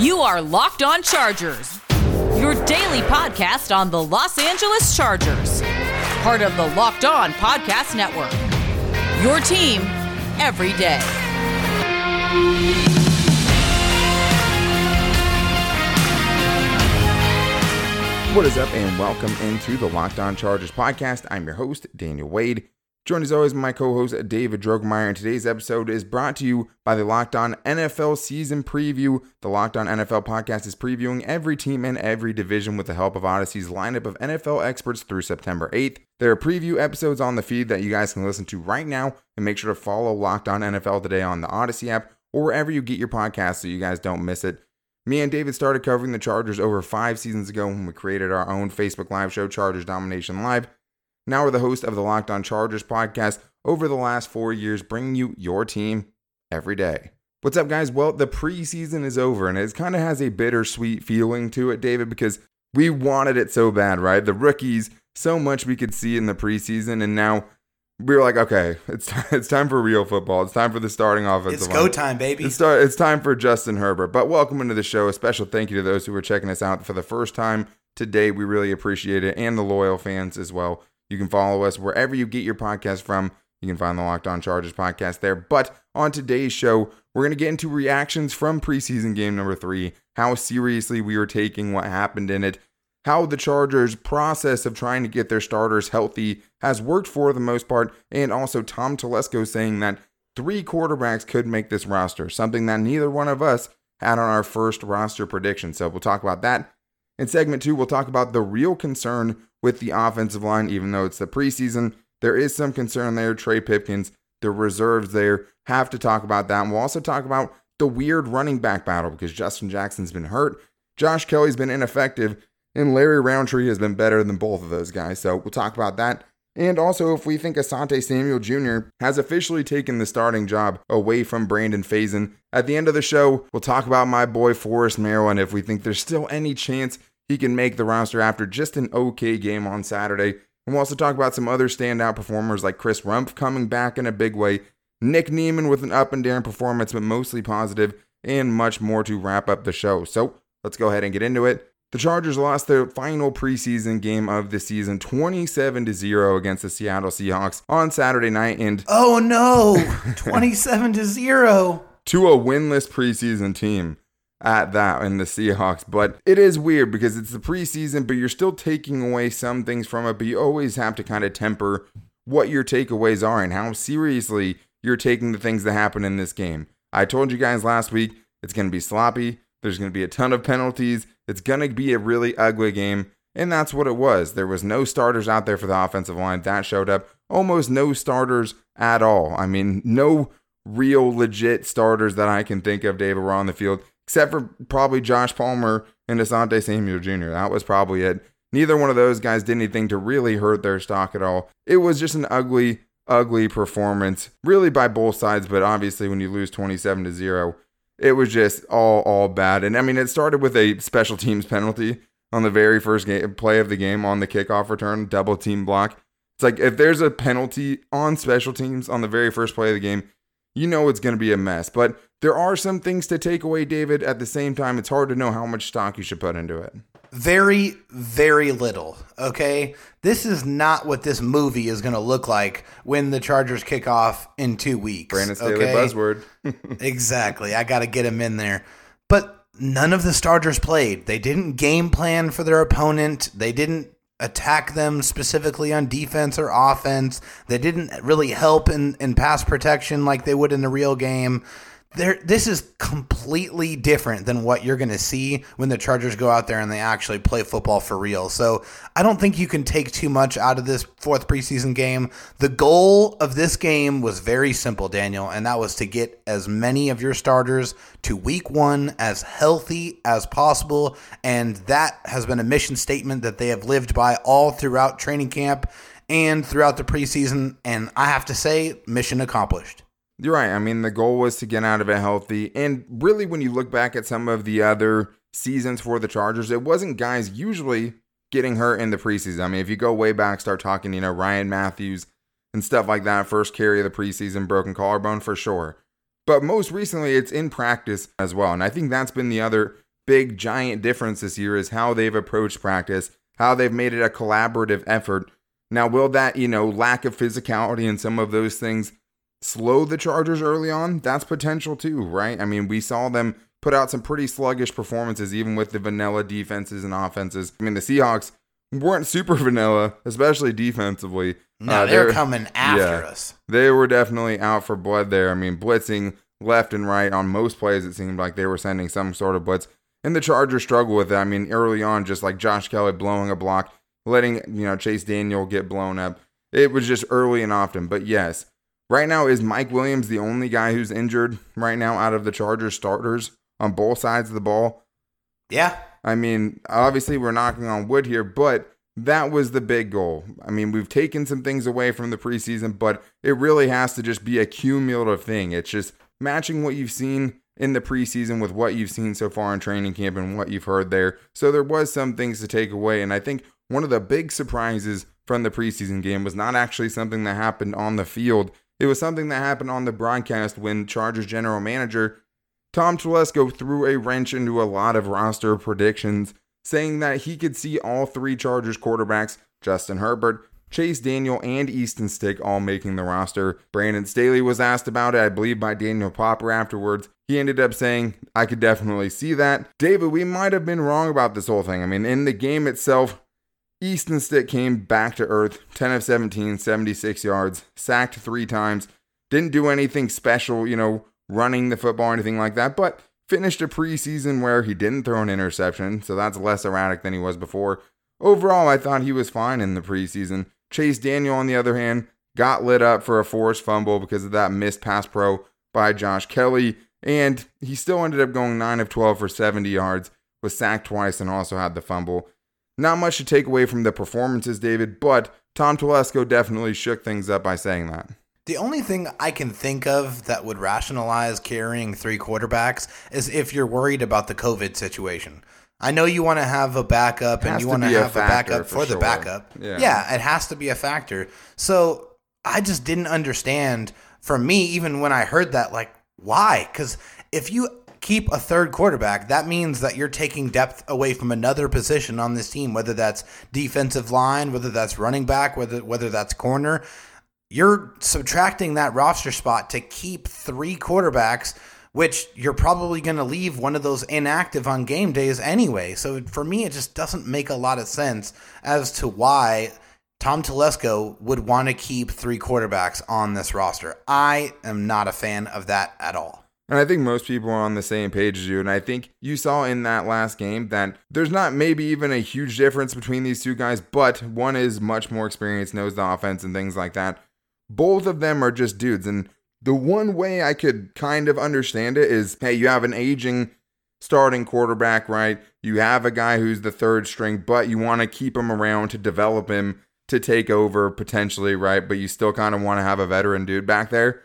You are Locked On Chargers, your daily podcast on the Los Angeles Chargers, part of the Locked On Podcast Network. Your team every day. What is up, and welcome into the Locked On Chargers podcast. I'm your host, Daniel Wade. Joined as always by my co-host David Drogemeyer, and today's episode is brought to you by the Locked On NFL Season Preview. The Locked On NFL podcast is previewing every team and every division with the help of Odyssey's lineup of NFL experts through September 8th. There are preview episodes on the feed that you guys can listen to right now, and make sure to follow Locked On NFL today on the Odyssey app or wherever you get your podcasts so you guys don't miss it. Me and David started covering the Chargers over five seasons ago when we created our own Facebook Live show, Chargers Domination Live. Now we're the host of the Locked On Chargers podcast over the last four years, bringing you your team every day. What's up, guys? Well, the preseason is over, and it kind of has a bittersweet feeling to it, David, because we wanted it so bad, right? The rookies, so much we could see in the preseason, and now we were like, okay, it's t- it's time for real football. It's time for the starting offensive. It's line. go time, baby. It's, start, it's time for Justin Herbert. But welcome into the show. A special thank you to those who are checking us out for the first time today. We really appreciate it, and the loyal fans as well. You can follow us wherever you get your podcast from. You can find the Locked On Chargers podcast there. But on today's show, we're going to get into reactions from preseason game number three, how seriously we were taking what happened in it, how the Chargers' process of trying to get their starters healthy has worked for the most part, and also Tom Telesco saying that three quarterbacks could make this roster, something that neither one of us had on our first roster prediction. So we'll talk about that. In segment two, we'll talk about the real concern with the offensive line, even though it's the preseason. There is some concern there. Trey Pipkins, the reserves there, have to talk about that. And we'll also talk about the weird running back battle because Justin Jackson's been hurt, Josh Kelley's been ineffective, and Larry Rountree has been better than both of those guys. So we'll talk about that. And also, if we think Asante Samuel Jr. has officially taken the starting job away from Brandon Facyson, at the end of the show, we'll talk about my boy Forrest Merrill and if we think there's still any chance he can make the roster after just an okay game on Saturday. And we'll also talk about some other standout performers like Chris Rumph coming back in a big way, Nick Niemann with an up and down performance, but mostly positive, and much more to wrap up the show. So let's go ahead and get into it. The Chargers lost their final preseason game of the season 27 to 0 against the Seattle Seahawks on Saturday night and oh no, 27 to 0 to a winless preseason team at that in the Seahawks. But it is weird because it's the preseason, but you're still taking away some things from it. But you always have to kind of temper what your takeaways are and how seriously you're taking the things that happen in this game. I told you guys last week it's going to be sloppy. There's going to be a ton of penalties. It's going to be a really ugly game. And that's what it was. There was no starters out there for the offensive line. That showed up. Almost no starters at all. I mean, no real legit starters that I can think of, David, were on the field except for probably Josh Palmer and Asante Samuel Jr. That was probably it. Neither one of those guys did anything to really hurt their stock at all. It was just an ugly, ugly performance, really by both sides. But obviously, when you lose 27 to 0, it was just all, all bad. And I mean, it started with a special teams penalty on the very first game, play of the game on the kickoff return, double team block. It's like if there's a penalty on special teams on the very first play of the game, you know it's going to be a mess. But there are some things to take away, David. At the same time, it's hard to know how much stock you should put into it. Very, very little. Okay. This is not what this movie is going to look like when the Chargers kick off in two weeks. Brandon Staley okay? buzzword. exactly. I got to get him in there. But none of the starters played. They didn't game plan for their opponent. They didn't attack them specifically on defense or offense. They didn't really help in, in pass protection like they would in the real game there this is completely different than what you're going to see when the Chargers go out there and they actually play football for real. So, I don't think you can take too much out of this fourth preseason game. The goal of this game was very simple, Daniel, and that was to get as many of your starters to week 1 as healthy as possible, and that has been a mission statement that they have lived by all throughout training camp and throughout the preseason, and I have to say, mission accomplished. You're right. I mean, the goal was to get out of it healthy. And really, when you look back at some of the other seasons for the Chargers, it wasn't guys usually getting hurt in the preseason. I mean, if you go way back, start talking, you know, Ryan Mathews and stuff like that, first carry of the preseason, broken collarbone for sure. But most recently, it's in practice as well. And I think that's been the other big giant difference this year is how they've approached practice, how they've made it a collaborative effort. Now, will that, you know, lack of physicality and some of those things slow the Chargers early on? That's potential too, right? I mean, we saw them put out some pretty sluggish performances, even with the vanilla defenses and offenses. I mean, the Seahawks weren't super vanilla, especially defensively. No, Uh, they're coming after yeah. us. They were definitely out for blood there. I mean, blitzing left and right on most plays, it seemed like they were sending some sort of blitz. And the Chargers struggle with it. I mean, early on, just like Josh Kelley blowing a block, letting, you know, Chase Daniel get blown up. It was just early and often. But yes, right now, is Mike Williams the only guy who's injured right now out of the Chargers starters on both sides of the ball? Yeah. I mean, obviously we're knocking on wood here, but that was the big goal. I mean, we've taken some things away from the preseason, but it really has to just be a cumulative thing. It's just matching what you've seen in the preseason with what you've seen so far in training camp and what you've heard there. So there was some things to take away, and I think one of the big surprises from the preseason game was not actually something that happened on the field. It was something that happened on the broadcast when Chargers general manager Tom Telesco threw a wrench into a lot of roster predictions, saying that he could see all three Chargers quarterbacks, Justin Herbert, Chase Daniel, and Easton Stick, all making the roster. Brandon Staley was asked about it, I believe, by Daniel Popper afterwards. He ended up saying, I could definitely see that. David, we might have been wrong about this whole thing. I mean, in the game itself, Easton Stick came back to earth 10 of 17, 76 yards, sacked three times, didn't do anything special, you know, running the football or anything like that, but finished a preseason where he didn't throw an interception, so that's less erratic than he was before. Overall, I thought he was fine in the preseason. Chase Daniel, on the other hand, got lit up for a forced fumble because of that missed pass pro by Josh Kelley, and he still ended up going 9 of 12 for 70 yards, was sacked twice, and also had the fumble. Not much to take away from the performances, David, but Tom Telesco definitely shook things up by saying that. The only thing I can think of that would rationalize carrying three quarterbacks is if you're worried about the COVID situation. I know you want to have a backup and you want to be a have a backup for for, the sure. backup. Yeah. it has to be a factor. So I just didn't understand for me, even when I heard that, like, why? Because if you keep a third quarterback, that means that you're taking depth away from another position on this team, whether that's defensive line, whether that's running back, whether whether that's corner you're subtracting that roster spot to keep three quarterbacks, which you're probably going to leave one of those inactive on game days anyway. So for me, it just doesn't make a lot of sense as to why Tom Telesco would want to keep three quarterbacks on this roster. I am not a fan of that at all. And I think most people are on the same page as you. And I think you saw in that last game that there's not maybe even a huge difference between these two guys, but one is much more experienced, knows the offense and things like that. Both of them are just dudes. And the one way I could kind of understand it is hey, you have an aging starting quarterback, right? You have a guy who's the third string, but you want to keep him around to develop him to take over potentially, right? But you still kind of want to have a veteran dude back there.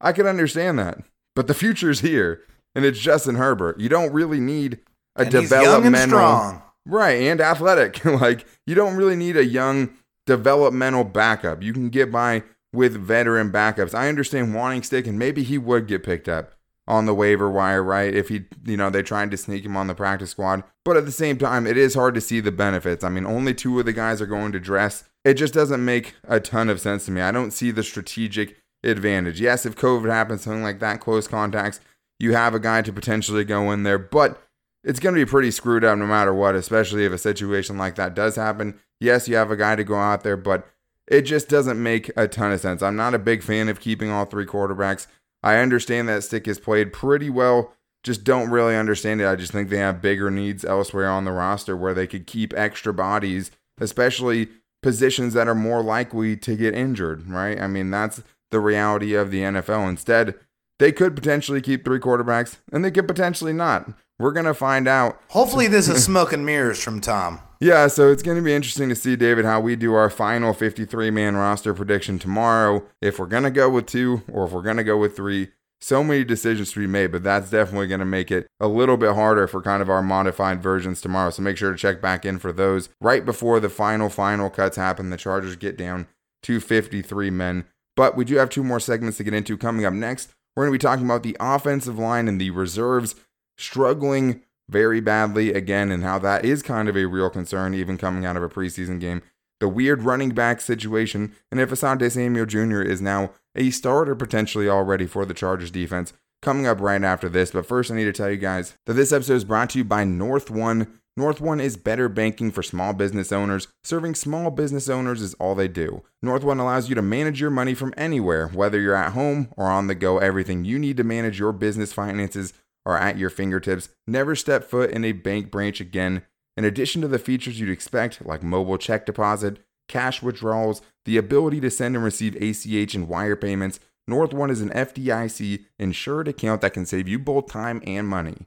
I can understand that. But the future's here, and it's Justin Herbert. You don't really need a And he's young and developmental strong. right and athletic. like you don't really need a young developmental backup. You can get by with veteran backups. I understand wanting stick, and maybe he would get picked up on the waiver wire, right? If he, you know, they tried to sneak him on the practice squad. But at the same time, it is hard to see the benefits. I mean, only two of the guys are going to dress. It just doesn't make a ton of sense to me. I don't see the strategic advantage. Yes, if COVID happens, something like that, close contacts, you have a guy to potentially go in there, but it's going to be pretty screwed up no matter what, especially if a situation like that does happen. Yes, you have a guy to go out there, but it just doesn't make a ton of sense. I'm not a big fan of keeping all three quarterbacks. I understand that Stick has played pretty well, just don't really understand it. I just think they have bigger needs elsewhere on the roster where they could keep extra bodies, especially positions that are more likely to get injured, right? I mean, that's the reality of the NFL. Instead, they could potentially keep three quarterbacks and they could potentially not. We're going to find out Hopefully, this is smoke and mirrors from Tom. yeah, so it's going to be interesting to see, David, how we do our final 53 man roster prediction tomorrow. If we're going to go with two or if we're going to go with three. So many decisions to be made, but that's definitely going to make it a little bit harder for kind of our modified versions tomorrow. So make sure to check back in for those right before the final, final cuts happen. The Chargers get down to 53 men. But we do have two more segments to get into coming up next. We're going to be talking about the offensive line and the reserves struggling very badly again, and how that is kind of a real concern, even coming out of a preseason game. The weird running back situation, and if Asante Samuel Jr. is now a starter potentially already for the Chargers defense, coming up right after this. But first, I need to tell you guys that this episode is brought to you by North One. North One is better banking for small business owners. Serving small business owners is all they do. North One allows you to manage your money from anywhere, whether you're at home or on the go. Everything you need to manage your business finances are at your fingertips. Never step foot in a bank branch again. In addition to the features you'd expect, like mobile check deposit, cash withdrawals, the ability to send and receive ACH and wire payments, North One is an FDIC insured account that can save you both time and money.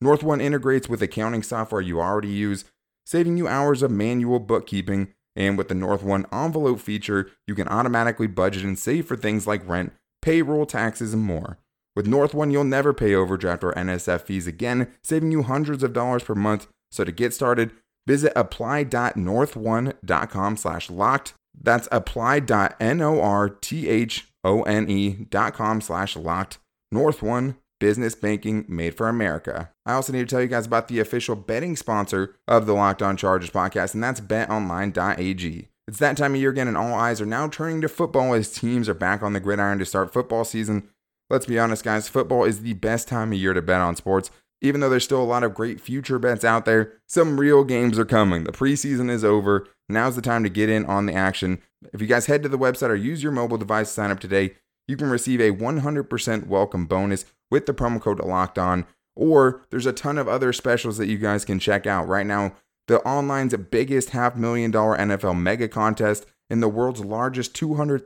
North One integrates with accounting software you already use, saving you hours of manual bookkeeping. And with the North One envelope feature, you can automatically budget and save for things like rent, payroll, taxes, and more. With North One, you'll never pay overdraft or NSF fees again, saving you hundreds of dollars per month. So to get started, visit apply.northone.com slash locked. That's apply.northone.com slash locked. North One, business banking made for America. I also need to tell you guys about the official betting sponsor of the Locked On Chargers podcast, and that's betonline.ag. It's that time of year again, and all eyes are now turning to football as teams are back on the gridiron to start football season. Let's be honest, guys, football is the best time of year to bet on sports. Even though there's still a lot of great future bets out there, some real games are coming. The preseason is over. Now's the time to get in on the action. If you guys head to the website or use your mobile device to sign up today, you can receive a 100% welcome bonus with the promo code locked on. Or there's a ton of other specials that you guys can check out. Right now, the online's biggest half million dollar NFL mega contest and the world's largest $200,000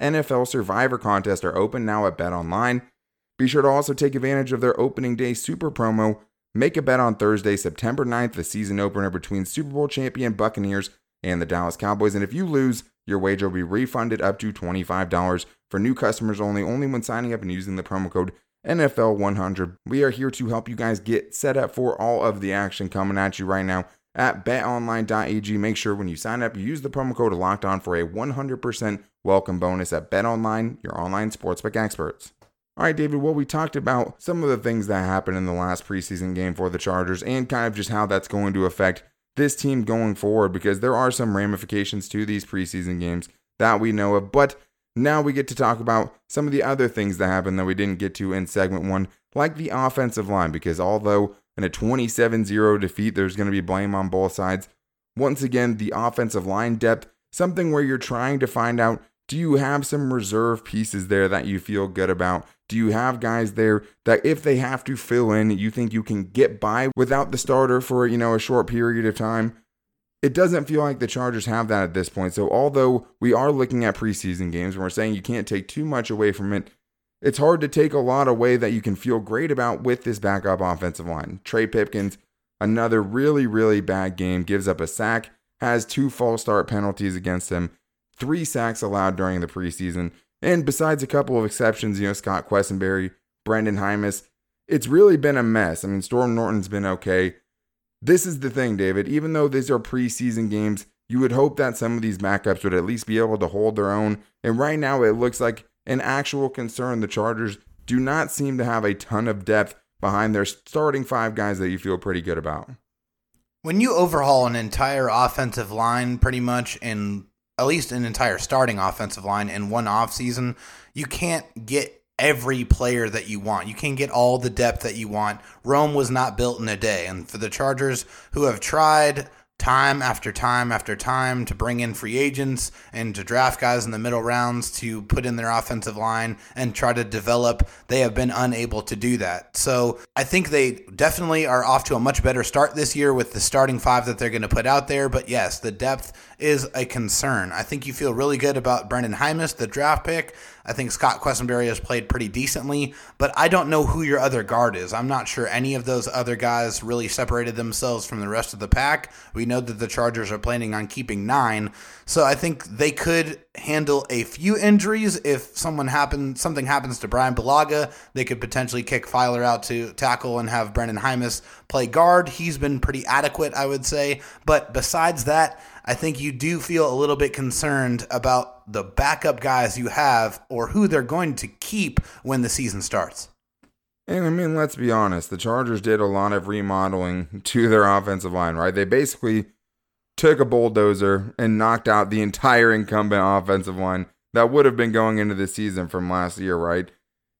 NFL Survivor contest are open now at Bet Online. Be sure to also take advantage of their opening day super promo. Make a bet on Thursday, September 9th, the season opener between Super Bowl champion Buccaneers and the Dallas Cowboys. And if you lose, your wager will be refunded up to $25 for new customers only, only when signing up and using the promo code NFL100. We are here to help you guys get set up for all of the action coming at you right now at betonline.ag. Make sure when you sign up, you use the promo code locked on for a 100% welcome bonus at betonline, your online sportsbook experts. All right, David, well, we talked about some of the things that happened in the last preseason game for the Chargers and kind of just how that's going to affect this team going forward because there are some ramifications to these preseason games that we know of. But now we get to talk about some of the other things that happened that we didn't get to in segment one, like the offensive line, because although in a 27 0 defeat, there's going to be blame on both sides. Once again, the offensive line depth, something where you're trying to find out do you have some reserve pieces there that you feel good about? Do you have guys there that if they have to fill in, you think you can get by without the starter for, you know, a short period of time? It doesn't feel like the Chargers have that at this point. So, although we are looking at preseason games and we're saying you can't take too much away from it, it's hard to take a lot away that you can feel great about with this backup offensive line. Trey Pipkins, another really, really bad game, gives up a sack, has two false start penalties against him, three sacks allowed during the preseason. And besides a couple of exceptions, you know, Scott Quessenberry, Brenden Jaimes, it's really been a mess. I mean, Storm Norton's been okay. This is the thing, David. Even though these are preseason games, you would hope that some of these backups would at least be able to hold their own. And right now, it looks like an actual concern. The Chargers do not seem to have a ton of depth behind their starting five guys that you feel pretty good about. When you overhaul an entire offensive line, pretty much in at least an entire starting offensive line in one offseason, you can't get every player that you want. You can get all the depth that you want. Rome was not built in a day. And for the Chargers who have tried time after time after time to bring in free agents and to draft guys in the middle rounds to put in their offensive line and try to develop, they have been unable to do that. So I think they definitely are off to a much better start this year with the starting five that they're going to put out there. But yes, the depth is a concern. I think you feel really good about Brenden Jaimes, the draft pick. I think Scott Quessenberry has played pretty decently, but I don't know who your other guard is. I'm not sure any of those other guys really separated themselves from the rest of the pack. We know that the Chargers are planning on keeping nine, so I think they could handle a few injuries if someone happen something happens to Brian Bulaga. They could potentially kick Feiler out to tackle and have Brenden Jaimes play guard. He's been pretty adequate, I would say, but besides that. I think you do feel a little bit concerned about the backup guys you have or who they're going to keep when the season starts. And I mean, let's be honest, the Chargers did a lot of remodeling to their offensive line, right? They basically took a bulldozer and knocked out the entire incumbent offensive line that would have been going into the season from last year, right?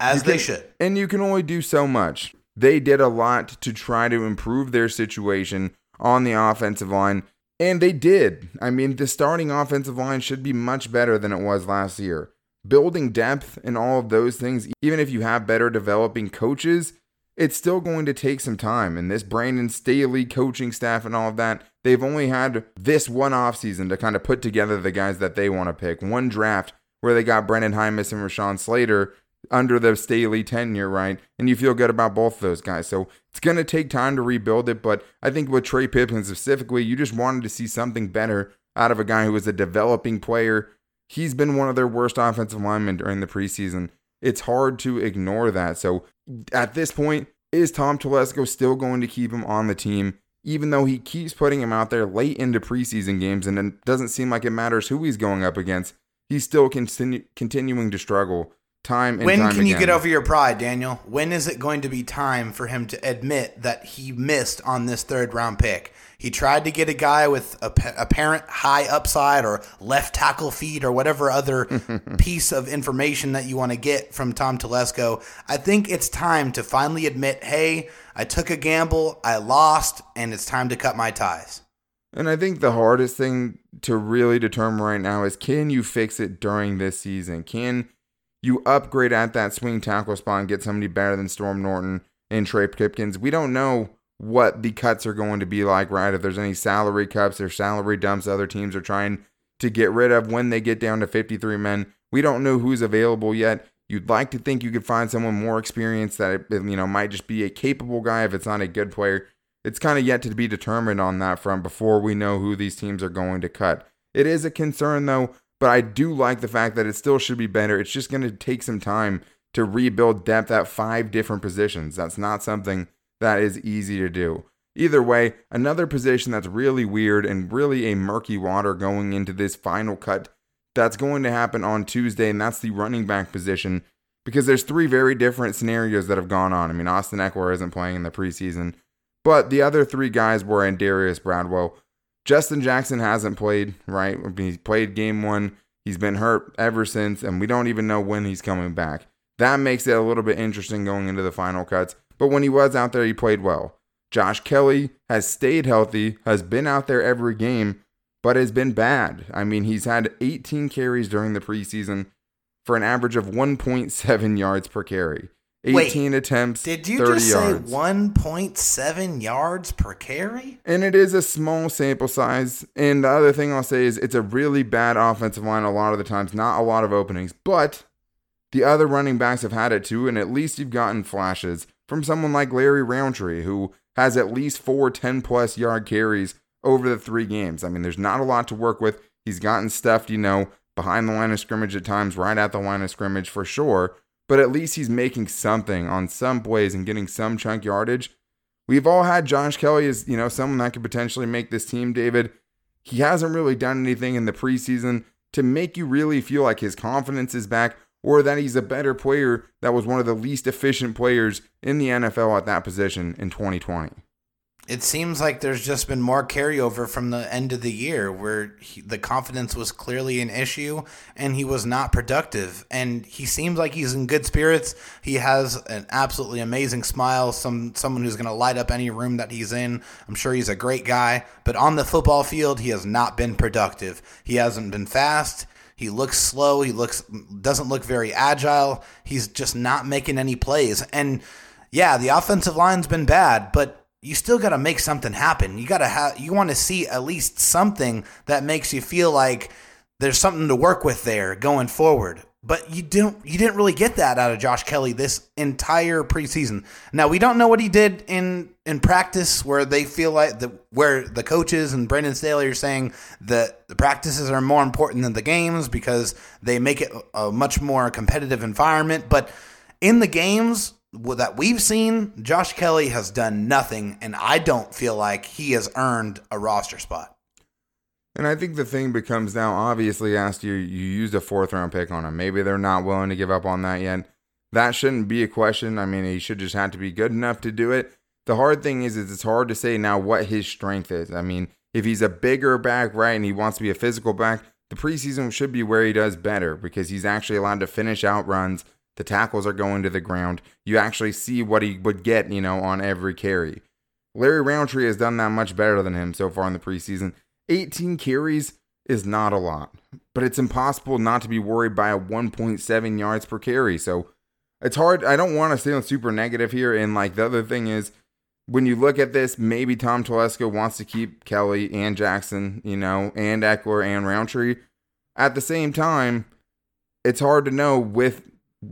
As they should. And you can only do so much. They did a lot to try to improve their situation on the offensive line, and they did. I mean, the starting offensive line should be much better than it was last year. Building depth and all of those things, even if you have better developing coaches, it's still going to take some time. And this Brandon Staley coaching staff and all of that, they've only had this one offseason to kind of put together the guys that they want to pick. One draft where they got Brenden Jaimes and Rashawn Slater under the Staley tenure, right? And you feel good about both of those guys. So it's going to take time to rebuild it. But I think with Trey Pippen specifically, you just wanted to see something better out of a guy who was a developing player. He's been one of their worst offensive linemen during the preseason. It's hard to ignore that. So at this point, is Tom Telesco still going to keep him on the team? Even though he keeps putting him out there late into preseason games and it doesn't seem like it matters who he's going up against, he's still continu- continuing to struggle time and When time can you get over your pride, Daniel? When is it going to be time for him to admit that he missed on this third round pick? He tried to get a guy with a apparent high upside or left tackle feed or whatever other piece of information that you want to get from Tom Telesco. I think it's time to finally admit, hey, I took a gamble, I lost, and it's time to cut my ties. And I think the hardest thing to really determine right now is can you fix it during this season? Can you upgrade at that swing tackle spot and get somebody better than Storm Norton and Trey Pipkins? We don't know what the cuts are going to be like, right? If there's any salary cuts or salary dumps other teams are trying to get rid of when they get down to 53 men. We don't know who's available yet. You'd like to think you could find someone more experienced that you know might just be a capable guy if it's not a good player. It's kind of yet to be determined on that front before we know who these teams are going to cut. It is a concern though, but I do like the fact that it still should be better. It's just going to take some time to rebuild depth at five different positions. That's not something that is easy to do. Either way, another position that's really weird and really a murky water going into this final cut that's going to happen on Tuesday, and that's the running back position because there's three very different scenarios that have gone on. I mean, Austin Ekeler isn't playing in the preseason, but the other three guys were and Darius Bradwell. Justin Jackson hasn't played, right? He played game one. He's been hurt ever since, and we don't even know when he's coming back. That makes it a little bit interesting going into the final cuts. But when he was out there, he played well. Josh Kelley has stayed healthy, has been out there every game, but has been bad. I mean, he's had 18 carries during the preseason for an average of 1.7 yards per carry. 18 Wait, attempts, Did you 30 just yards. say 1.7 yards per carry? And it is a small sample size. And the other thing I'll say is it's a really bad offensive line a lot of the times, not a lot of openings. But the other running backs have had it too, and at least you've gotten flashes from someone like Larry Rountree, who has at least four 10 plus yard carries over the three games. I mean, there's not a lot to work with. He's gotten stuffed, you know, behind the line of scrimmage at times, right at the line of scrimmage for sure. But at least he's making something on some plays and getting some chunk yardage. We've all had Josh Kelley as, you know, someone that could potentially make this team, David. He hasn't really done anything in the preseason to make you really feel like his confidence is back or that he's a better player that was one of the least efficient players in the NFL at that position in 2020. It seems like there's just been more carryover from the end of the year where he, the confidence was clearly an issue and he was not productive. And he seems like he's in good spirits. He has an absolutely amazing smile, some someone who's going to light up any room that he's in. I'm sure he's a great guy, but on the football field, he has not been productive. He hasn't been fast. He looks slow. He looks doesn't look very agile. He's just not making any plays. And yeah, the offensive line's been bad, but you still got to make something happen. You got to have you want to see at least something that makes you feel like there's something to work with there going forward. But you didn't you didn't really get that out of Josh Kelley this entire preseason. Now we don't know what he did in in practice where they feel like the where the coaches and Brandon Staley are saying that the practices are more important than the games because they make it a much more competitive environment. But in the games that we've seen, Josh Kelley has done nothing, and I don't feel like he has earned a roster spot. And I think the thing becomes now obviously last year you used a fourth round pick on him. Maybe they're not willing to give up on that yet. that shouldn't be a question. I mean, he should just have to be good enough to do it. The hard thing is, is it's hard to say now what his strength is. I mean, if he's a bigger back, right, and he wants to be a physical back, the preseason should be where he does better because he's actually allowed to finish out runs. The tackles are going to the ground. You actually see what he would get, you know, on every carry. Larry Rountree has done that much better than him so far in the preseason. 18 carries is not a lot, but it's impossible not to be worried by a 1.7 yards per carry. So it's hard. I don't want to sound super negative here. And like the other thing is, when you look at this, maybe Tom Telesco wants to keep Kelley and Jackson, you know, and Ekeler and Rountree. At the same time, it's hard to know with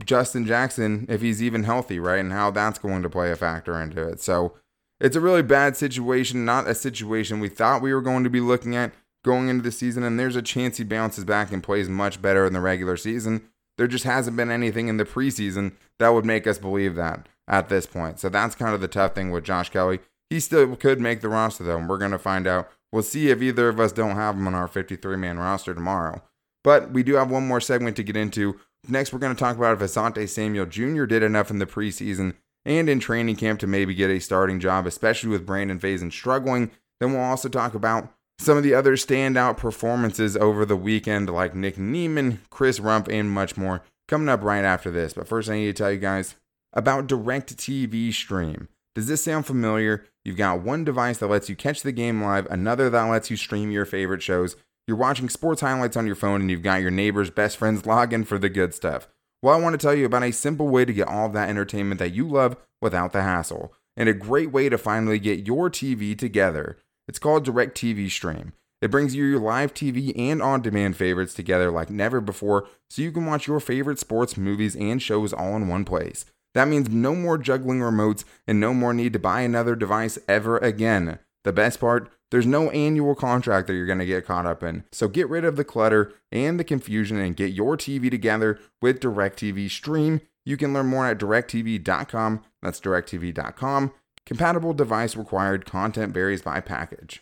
Justin Jackson if he's even healthy, right? And how that's going to play a factor into it. So it's a really bad situation, not a situation we thought we were going to be looking at going into the season. And there's a chance he bounces back and plays much better in the regular season. There just hasn't been anything in the preseason that would make us believe that at this point. So that's kind of the tough thing with Josh Kelley. He still could make the roster though, and we're going to find out. We'll see if either of us don't have him on our 53 man roster tomorrow. But we do have one more segment to get into. Next, we're going to talk about if Asante Samuel Jr. did enough in the preseason and in training camp to maybe get a starting job, especially with Brandon Facyson struggling. Then we'll also talk about some of the other standout performances over the weekend, like Nick Niemann, Chris Rumph, and much more, coming up right after this. But first, I need to tell you guys about DirecTV Stream. Does this sound familiar? You've got one device that lets you catch the game live, another that lets you stream your favorite shows. You're watching sports highlights on your phone, and you've got your neighbor's best friend's login for the good stuff. Well, I want to tell you about a simple way to get all of that entertainment that you love without the hassle, and a great way to finally get your TV together. It's called DirecTV Stream. It brings you your live TV and on demand favorites together like never before so you can watch your favorite sports, movies, and shows all in one place. That means no more juggling remotes and no more need to buy another device ever again. The best part, there's no annual contract that you're going to get caught up in. So get rid of the clutter and the confusion and get your TV together with DirecTV Stream. You can learn more at directv.com. That's directv.com. Compatible device required. Content varies by package.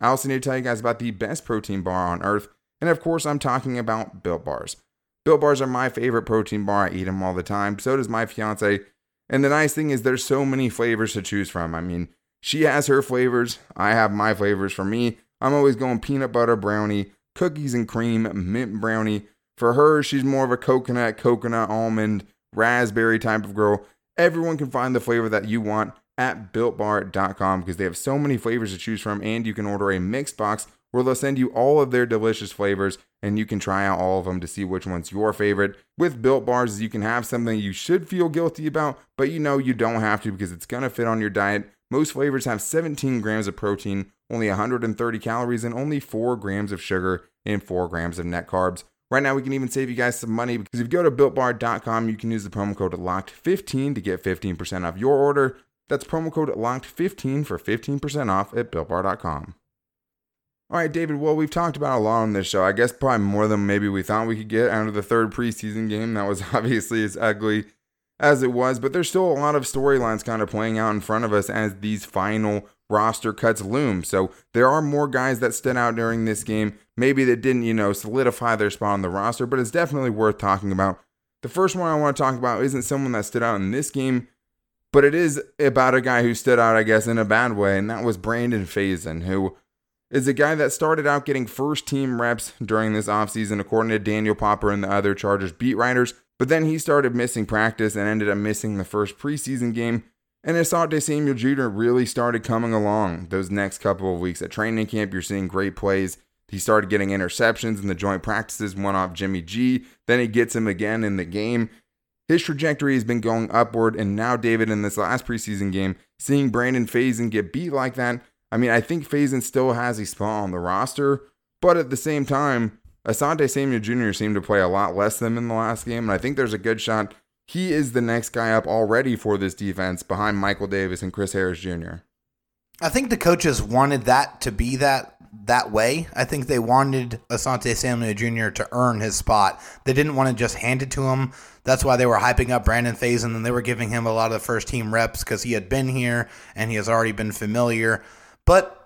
I also need to tell you guys about the best protein bar on earth. And of course, I'm talking about Built Bars. Built Bars are my favorite protein bar. I eat them all the time. So does my fiance. And the nice thing is, there's so many flavors to choose from. I mean, she has her flavors. I have my flavors. For me, I'm always going peanut butter brownie, cookies and cream, mint brownie. For her, she's more of a coconut, coconut, almond, raspberry type of girl. Everyone can find the flavor that you want at builtbar.com because they have so many flavors to choose from, and you can order a mixed box where they'll send you all of their delicious flavors and you can try out all of them to see which one's your favorite. With built bars, you can have something you should feel guilty about, but you know you don't have to because it's gonna fit on your diet. Most flavors have 17 grams of protein, only 130 calories, and only 4 grams of sugar and 4 grams of net carbs. Right now, we can even save you guys some money because if you go to builtbar.com, you can use the promo code LOCKED15 to get 15% off your order. That's promo code LOCKED15 for 15% off at builtbar.com. All right, David. Well, we've talked about a lot on this show. I guess probably more than maybe we thought we could get out of the third preseason game. That was obviously as ugly as it was, but there's still a lot of storylines kind of playing out in front of us as these final roster cuts loom. So there are more guys that stood out during this game, maybe that didn't, you know, solidify their spot on the roster, but it's definitely worth talking about. The first one I want to talk about isn't someone that stood out in this game, but it is about a guy who stood out, I guess, in a bad way, and that was Brandon Facyson, who is a guy that started out getting first team reps during this offseason, according to Daniel Popper and the other Chargers beat writers. But then he started missing practice and ended up missing the first preseason game. And Asante Samuel Jr. really started coming along those next couple of weeks. At training camp, you're seeing great plays. He started getting interceptions in the joint practices, one off Jimmy G. Then he gets him again in the game. His trajectory has been going upward, and now David in this last preseason game, seeing Brandon Facyson get beat like that, I mean, I think Facyson still has a spot on the roster, but at the same time, Asante Samuel Jr. seemed to play a lot less than in the last game, and I think there's a good shot he is the next guy up already for this defense behind Michael Davis and Chris Harris Jr. I think the coaches wanted that to be that that way. I think they wanted Asante Samuel Jr. to earn his spot. They didn't want to just hand it to him. That's why they were hyping up Brandon Facyson and they were giving him a lot of the first team reps because he had been here and he has already been familiar. But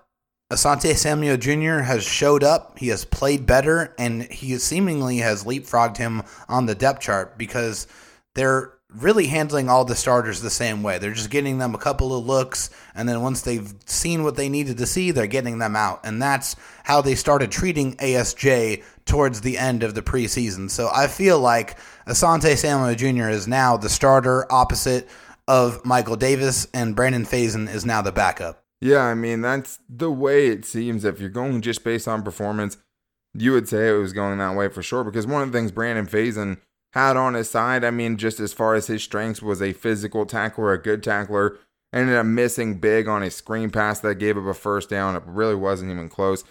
Asante Samuel Jr. has showed up. He has played better, and he seemingly has leapfrogged him on the depth chart because they're really handling all the starters the same way. They're just getting them a couple of looks, and then once they've seen what they needed to see, they're getting them out. And that's how they started treating ASJ towards the end of the preseason. So I feel like Asante Samuel Jr. is now the starter opposite of Michael Davis, and Brandon Facyson is now the backup. Yeah, I mean, that's the way it seems. If you're going just based on performance, you would say it was going that way for sure. Because one of the things Brandon Facyson had on his side, I mean, just as far as his strengths, was a physical tackler, a good tackler. Ended up missing big on a screen pass that gave up a first down. It really wasn't even close.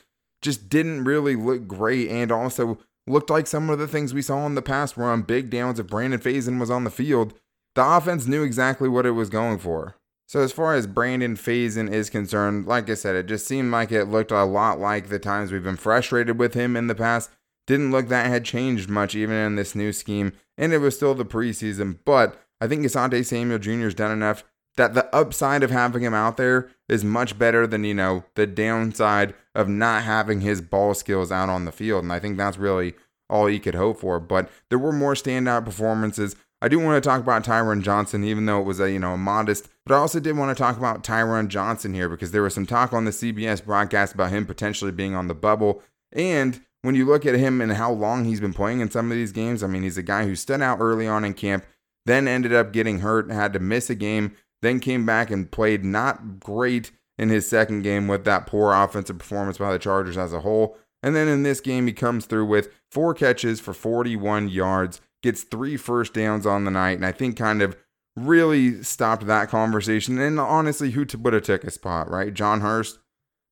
Just didn't really look great, and also looked like some of the things we saw in the past were on big downs. If Brandon Facyson was on the field, the offense knew exactly what it was going for. So as far as Brandon Facyson is concerned, like I said, it just seemed like it looked a lot like the times we've been frustrated with him in the past. Didn't look that had changed much even in this new scheme, and it was still the preseason. But I think Asante Samuel Jr. has done enough that the upside of having him out there is much better than, you know, the downside of not having his ball skills out on the field. And I think that's really all he could hope for. But there were more standout performances. I do want to talk about Tyron Johnson, even though it was a you know a modest. But I also did want to talk about Tyron Johnson here because there was some talk on the CBS broadcast about him potentially being on the bubble. And when you look at him and how long he's been playing in some of these games, I mean, he's a guy who stood out early on in camp, then ended up getting hurt, and had to miss a game, then came back and played not great in his second game with that poor offensive performance by the Chargers as a whole. And then in this game, he comes through with four catches for 41 yards gets three first downs on the night, and I think kind of really stopped that conversation. And honestly, who would have took a spot, right? John Hurst,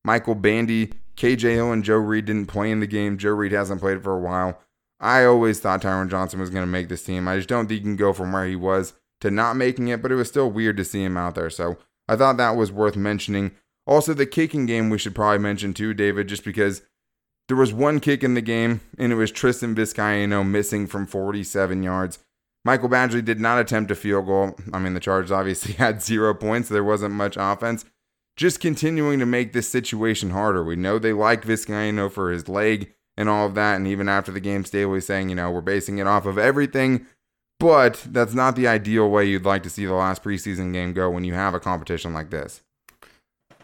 Michael Bandy, KJ Hill, and Joe Reed didn't play in the game. Joe Reed hasn't played for a while. I always thought Tyron Johnson was going to make this team. I just don't think he can go from where he was to not making it, but it was still weird to see him out there. So I thought that was worth mentioning. Also, the kicking game we should probably mention too, David, just because there was one kick in the game, and it was Tristan Vizcaino missing from 47 yards. Michael Badgley did not attempt a field goal. I mean, the Chargers obviously had zero points. So there wasn't much offense. Just continuing to make this situation harder. We know they like Vizcaino for his leg and all of that. And even after the game, Staley saying, you know, we're basing it off of everything. But that's not the ideal way you'd like to see the last preseason game go when you have a competition like this.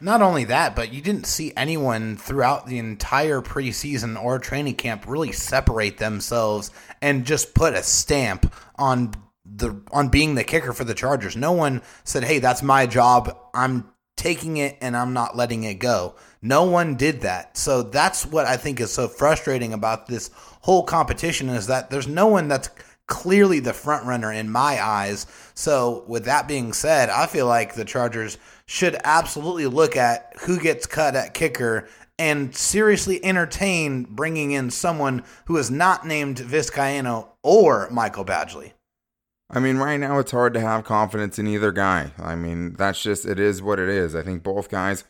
Not only that, but you didn't see anyone throughout the entire preseason or training camp really separate themselves and just put a stamp on the on being the kicker for the Chargers. No one said, "Hey, that's my job. I'm taking it and I'm not letting it go." No one did that. So that's what I think is so frustrating about this whole competition is that there's no one that's clearly the front runner in my eyes. So with that being said, I feel like the Chargers should absolutely look at who gets cut at kicker and seriously entertain bringing in someone who is not named Vizcaino or Michael Badgley. I mean, right now it's hard to have confidence in either guy. I mean, that's just, it is what it is. I think both guys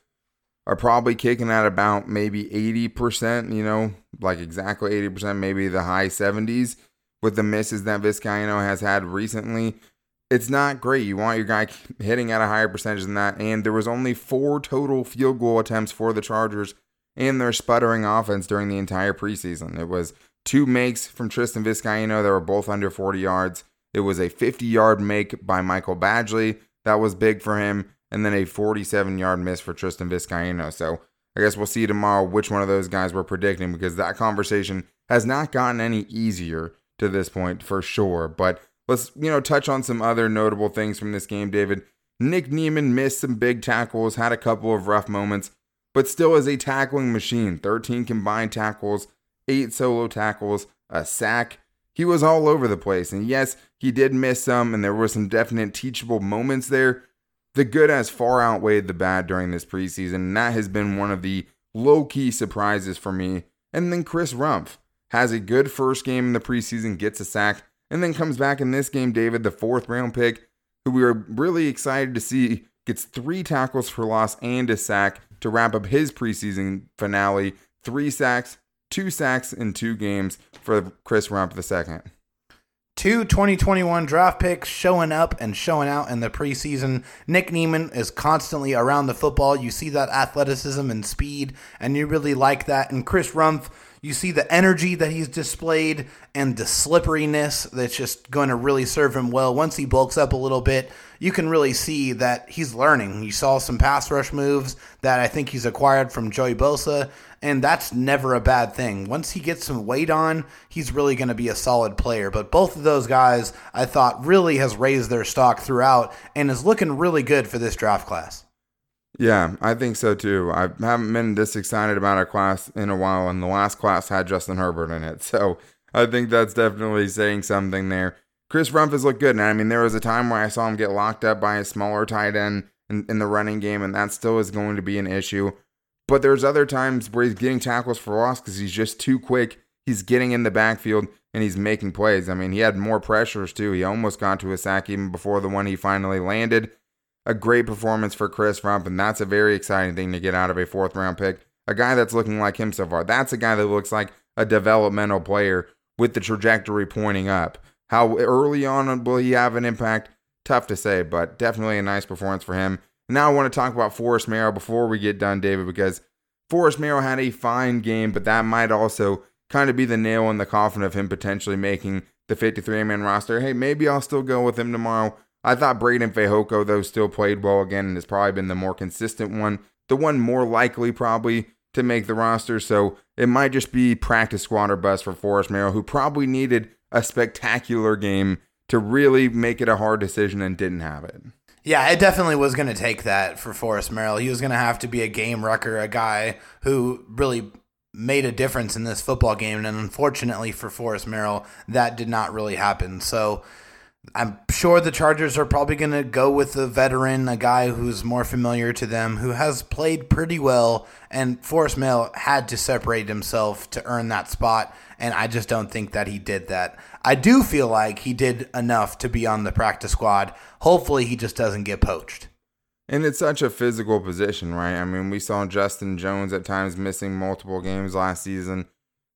are probably kicking at about maybe 80%, you know, like exactly 80%, maybe the high 70s with the misses that Vizcaino has had recently it's not great. You want your guy hitting at a higher percentage than that. And there was only four total field goal attempts for the Chargers in their sputtering offense during the entire preseason. It was two makes from Tristan Vizcaino that were both under 40 yards. It was a 50 yard make by Michael Badgley that was big for him, and then a 47 yard miss for Tristan Vizcaino. So I guess we'll see tomorrow which one of those guys we're predicting because that conversation has not gotten any easier to this point for sure. But Let's, you know, touch on some other notable things from this game, David. Nick Niemann missed some big tackles, had a couple of rough moments, but still is a tackling machine. 13 combined tackles, 8 solo tackles, a sack. He was all over the place. And yes, he did miss some, and there were some definite teachable moments there. The good has far outweighed the bad during this preseason, and that has been one of the low key surprises for me. And then Chris Rumph has a good first game in the preseason, gets a sack, and then comes back in this game, David, the fourth round pick, who we are really excited to see, gets three tackles for loss and a sack to wrap up his preseason finale. Three sacks, two sacks in two games for Chris Rumph second. Two 2021 draft picks showing up and showing out in the preseason. Nick Niemann is constantly around the football. You see that athleticism and speed, and you really like that. And Chris Rumph, You see the energy that he's displayed and the slipperiness that's just going to really serve him well. Once he bulks up a little bit, you can really see that he's learning. You saw some pass rush moves that I think he's acquired from Joey Bosa, and that's never a bad thing. Once he gets some weight on, he's really going to be a solid player. But both of those guys, I thought, really has raised their stock throughout and is looking really good for this draft class. Yeah, I think so too. I haven't been this excited about a class in a while, and the last class had Justin Herbert in it. So I think that's definitely saying something there. Chris Rumph has looked good. And I mean, there was a time where I saw him get locked up by a smaller tight end in, in the running game, and that still is going to be an issue. But there's other times where he's getting tackles for loss because he's just too quick. He's getting in the backfield and he's making plays. I mean, he had more pressures too. He almost got to a sack even before the one he finally landed. A great performance for Chris Rumph, and that's a very exciting thing to get out of a fourth round pick. A guy that's looking like him so far. That's a guy that looks like a developmental player with the trajectory pointing up. How early on will he have an impact? Tough to say, but definitely a nice performance for him. Now I want to talk about Forrest Merrill before we get done, David, because Forrest Merrill had a fine game, but that might also kind of be the nail in the coffin of him potentially making the 53 man roster. Hey, maybe I'll still go with him tomorrow. I thought Braden Fehoko, though, still played well again and has probably been the more consistent one, the one more likely probably to make the roster. So it might just be practice squad or bust for Forrest Merrill, who probably needed a spectacular game to really make it a hard decision and didn't have it. Yeah, it definitely was going to take that for Forrest Merrill. He was going to have to be a game wrecker, a guy who really made a difference in this football game. And unfortunately for Forrest Merrill, that did not really happen. So I'm sure the Chargers are probably going to go with a veteran, a guy who's more familiar to them, who has played pretty well. And Forrest Merrill had to separate himself to earn that spot. And I just don't think that he did that. I do feel like he did enough to be on the practice squad. Hopefully, he just doesn't get poached. And it's such a physical position, right? I mean, we saw Justin Jones at times missing multiple games last season.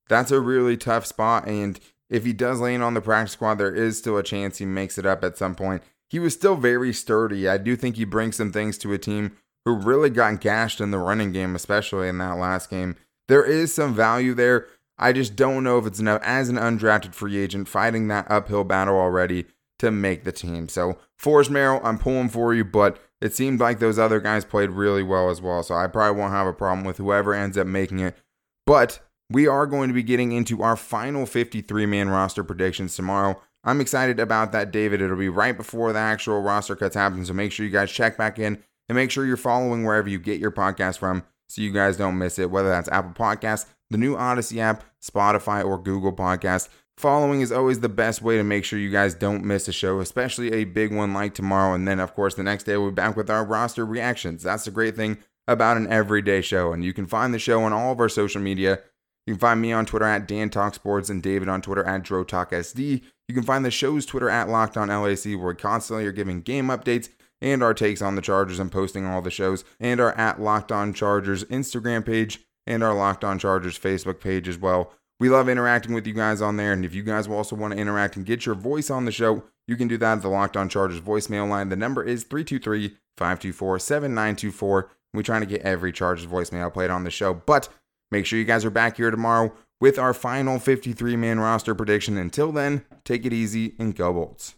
That's a really tough spot. And if he does land on the practice squad, there is still a chance he makes it up at some point. He was still very sturdy. I do think he brings some things to a team who really got gashed in the running game, especially in that last game. There is some value there. I just don't know if it's enough as an undrafted free agent fighting that uphill battle already to make the team. So, Forrest Merrill, I'm pulling for you, but it seemed like those other guys played really well as well. So, I probably won't have a problem with whoever ends up making it. But we are going to be getting into our final 53 man roster predictions tomorrow. I'm excited about that, David. It'll be right before the actual roster cuts happen. So make sure you guys check back in and make sure you're following wherever you get your podcast from so you guys don't miss it, whether that's Apple Podcasts, the new Odyssey app, Spotify, or Google Podcasts. Following is always the best way to make sure you guys don't miss a show, especially a big one like tomorrow. And then, of course, the next day we'll be back with our roster reactions. That's the great thing about an everyday show. And you can find the show on all of our social media you can find me on Twitter at Dan and David on Twitter at DroTalkSD. You can find the show's Twitter at Locked On LAC, where we constantly are giving game updates and our takes on the Chargers and posting all the shows, and our at Locked On Chargers Instagram page and our Locked On Chargers Facebook page as well. We love interacting with you guys on there, and if you guys also want to interact and get your voice on the show, you can do that at the Locked On Chargers voicemail line. The number is 323 524 7924. We're trying to get every Chargers voicemail played on the show, but Make sure you guys are back here tomorrow with our final 53 man roster prediction. Until then, take it easy and go Bolts.